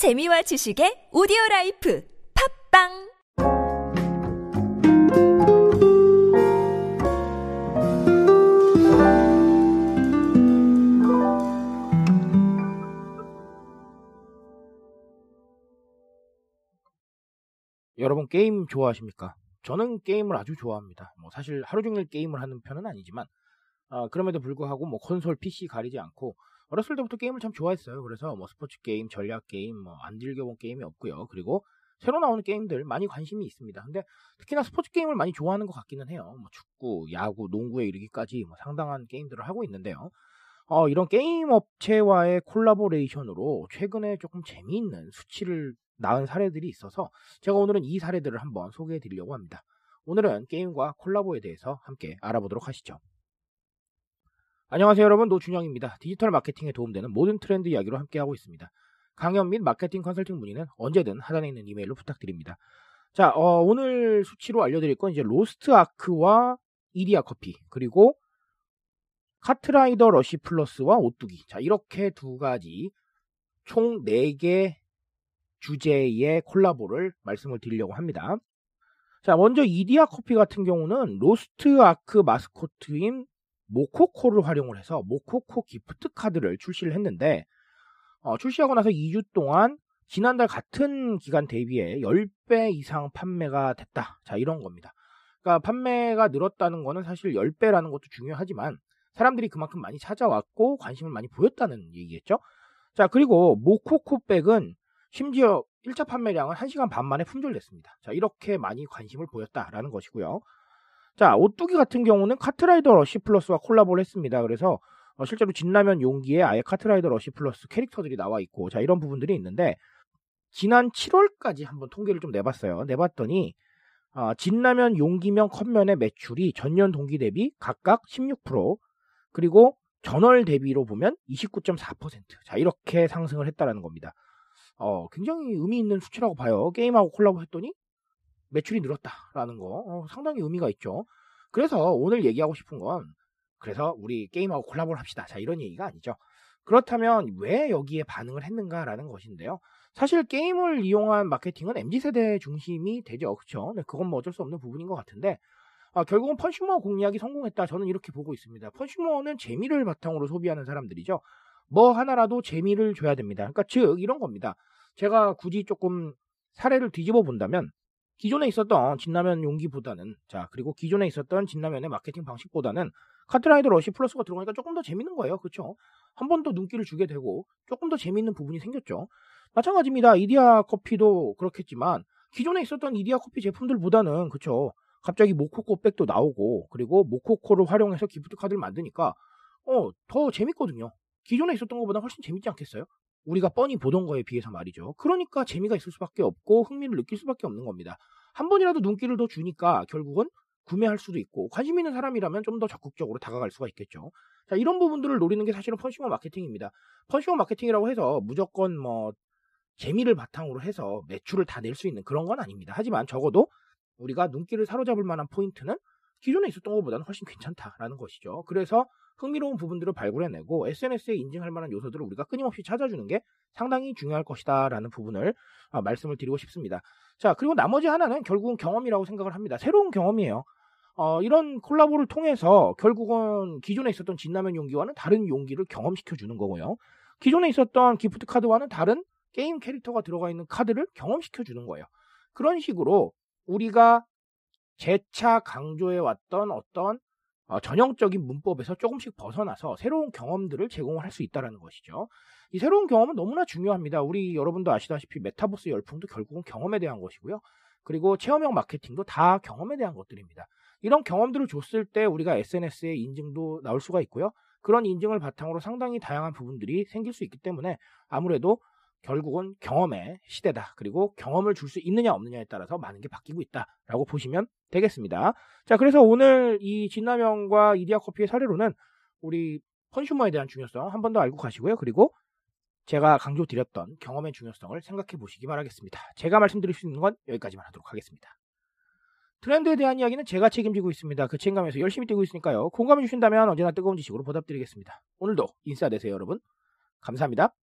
재미와 지식의 오디오 라이프 팟빵 여러분 게임 좋아하십니까? 저는 게임을 아주 좋아합니다. 뭐 사실 하루 종일 게임을 하는 편은 아니지만 어, 그럼에도 불구하고 뭐 콘솔, PC 가리지 않고 어렸을 때부터 게임을 참 좋아했어요. 그래서 뭐 스포츠 게임, 전략 게임, 뭐 안 즐겨본 게임이 없고요. 그리고 새로 나오는 게임들 많이 관심이 있습니다. 근데 특히나 스포츠 게임을 많이 좋아하는 것 같기는 해요. 뭐 축구, 야구, 농구에 이르기까지 뭐 상당한 게임들을 하고 있는데요. 어, 이런 게임 업체와의 콜라보레이션으로 최근에 조금 재미있는 수치를 낳은 사례들이 있어서 제가 오늘은 이 사례들을 한번 소개해 드리려고 합니다. 오늘은 게임과 콜라보에 대해서 함께 알아보도록 하시죠. 안녕하세요 여러분 노준영입니다. 디지털 마케팅에 도움되는 모든 트렌드 이야기로 함께하고 있습니다. 강연 및 마케팅 컨설팅 문의는 언제든 하단에 있는 이메일로 부탁드립니다. 자 어, 오늘 수치로 알려드릴 건 이제 로스트 아크와 이디야 커피 그리고 카트라이더 러시 플러스와 오뚜기 자 이렇게 두 가지 총 4개 주체의 콜라보를 말씀을 드리려고 합니다. 자, 먼저 이디야 커피 같은 경우는 로스트 아크 마스코트인 모코코를 활용을 해서 모코코 기프트 카드를 출시를 했는데 어, 출시하고 나서 2주 동안 지난달 같은 기간 대비해 10배 이상 판매가 됐다. 자, 이런 겁니다. 그러니까 판매가 늘었다는 거는 사실 10배라는 것도 중요하지만 사람들이 그만큼 많이 찾아왔고 관심을 많이 보였다는 얘기겠죠. 자, 그리고 모코코 백은 심지어 1차 판매량은 1시간 반 만에 품절됐습니다. 자, 이렇게 많이 관심을 보였다라는 것이고요. 자, 오뚜기 같은 경우는 카트라이더 러시 플러스와 콜라보를 했습니다. 그래서 어, 실제로 진라면 용기에 아예 카트라이더 러시 플러스 캐릭터들이 나와 있고, 자, 이런 부분들이 있는데, 지난 7월까지 한번 통계를 좀 내봤어요. 내봤더니, 어, 진라면 용기면 컵면의 매출이 전년 동기 대비 각각 16%, 그리고 전월 대비로 보면 29.4%. 자, 이렇게 상승을 했다라는 겁니다. 어, 굉장히 의미 있는 수치라고 봐요. 게임하고 콜라보 했더니 매출이 늘었다라는 거 어, 상당히 의미가 있죠. 그래서 오늘 얘기하고 싶은 건 그래서 우리 게임하고 콜라보를 합시다. 자 이런 얘기가 아니죠. 그렇다면 왜 여기에 반응을 했는가라는 것인데요. 사실 게임을 이용한 마케팅은 MZ세대 중심이 되죠. 그렇죠? 네, 그건 뭐 어쩔 수 없는 부분인 것 같은데 아, 결국은 펀슈머 공략이 성공했다. 저는 이렇게 보고 있습니다. 펀슈머는 재미를 바탕으로 소비하는 사람들이죠. 뭐 하나라도 재미를 줘야 됩니다. 그러니까 즉 이런 겁니다. 제가 굳이 조금 사례를 뒤집어 본다면 기존에 있었던 진라면 용기보다는 자 그리고 기존에 있었던 진라면의 마케팅 방식보다는 카트라이더 러시 플러스가 들어가니까 조금 더 재밌는 거예요. 그렇죠? 한 번 더 눈길을 주게 되고 조금 더 재밌는 부분이 생겼죠. 마찬가지입니다. 이디야 커피도 그렇겠지만 기존에 있었던 이디야 커피 제품들보다는 그렇죠. 갑자기 모코코 백도 나오고 그리고 모코코를 활용해서 기프트 카드를 만드니까 어 더 재밌거든요. 기존에 있었던 것보다 훨씬 재밌지 않겠어요? 우리가 뻔히 보던 거에 비해서 말이죠. 그러니까 재미가 있을 수밖에 없고 흥미를 느낄 수밖에 없는 겁니다. 한 번이라도 눈길을 더 주니까 결국은 구매할 수도 있고 관심 있는 사람이라면 좀 더 적극적으로 다가갈 수가 있겠죠. 자, 이런 부분들을 노리는 게 사실은 펀슈머 마케팅입니다. 펀슈머 마케팅이라고 해서 무조건 뭐 재미를 바탕으로 해서 매출을 다 낼 수 있는 그런 건 아닙니다. 하지만 적어도 우리가 눈길을 사로잡을 만한 포인트는 기존에 있었던 것보다는 훨씬 괜찮다라는 것이죠. 그래서 흥미로운 부분들을 발굴해내고 SNS에 인증할 만한 요소들을 우리가 끊임없이 찾아주는 게 상당히 중요할 것이다라는 부분을 아, 말씀을 드리고 싶습니다. 자, 그리고 나머지 하나는 결국은 경험이라고 생각을 합니다. 새로운 경험이에요. 어, 이런 콜라보를 통해서 결국은 기존에 있었던 진라면 용기와는 다른 용기를 경험시켜 주는 거고요. 기존에 있었던 기프트 카드와는 다른 게임 캐릭터가 들어가 있는 카드를 경험시켜 주는 거예요. 그런 식으로 우리가 재차 강조해 왔던 어떤 어, 전형적인 문법에서 조금씩 벗어나서 새로운 경험들을 제공을 할 수 있다는 것이죠. 이 새로운 경험은 너무나 중요합니다. 우리 여러분도 아시다시피 메타버스 열풍도 결국은 경험에 대한 것이고요. 그리고 체험형 마케팅도 다 경험에 대한 것들입니다. 이런 경험들을 줬을 때 우리가 SNS에 인증도 나올 수가 있고요. 그런 인증을 바탕으로 상당히 다양한 부분들이 생길 수 있기 때문에 아무래도 결국은 경험의 시대다. 그리고 경험을 줄 수 있느냐 없느냐에 따라서 많은 게 바뀌고 있다라고 보시면 되겠습니다. 자, 그래서 오늘 이 진라면과 이디야 커피의 사례로는 우리 컨슈머에 대한 중요성 한 번 더 알고 가시고요. 그리고 제가 강조드렸던 경험의 중요성을 생각해 보시기 바라겠습니다. 제가 말씀드릴 수 있는 건 여기까지만 하도록 하겠습니다. 트렌드에 대한 이야기는 제가 책임지고 있습니다. 그 책임감에서 열심히 뛰고 있으니까요. 공감해 주신다면 언제나 뜨거운 지식으로 보답드리겠습니다. 오늘도 인싸 되세요, 여러분. 감사합니다.